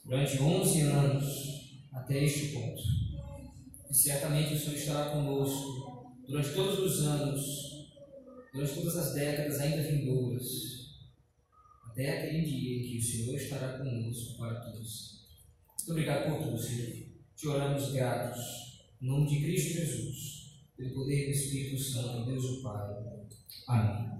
durante 11 anos até este ponto. E certamente o Senhor estará conosco durante todos os anos, durante todas as décadas ainda vindouras, até aquele dia em que o Senhor estará conosco para todos. Muito obrigado por tudo, Senhor. Te oramos gratos, em nome de Cristo Jesus, pelo poder do Espírito Santo, Deus o Pai. Amém.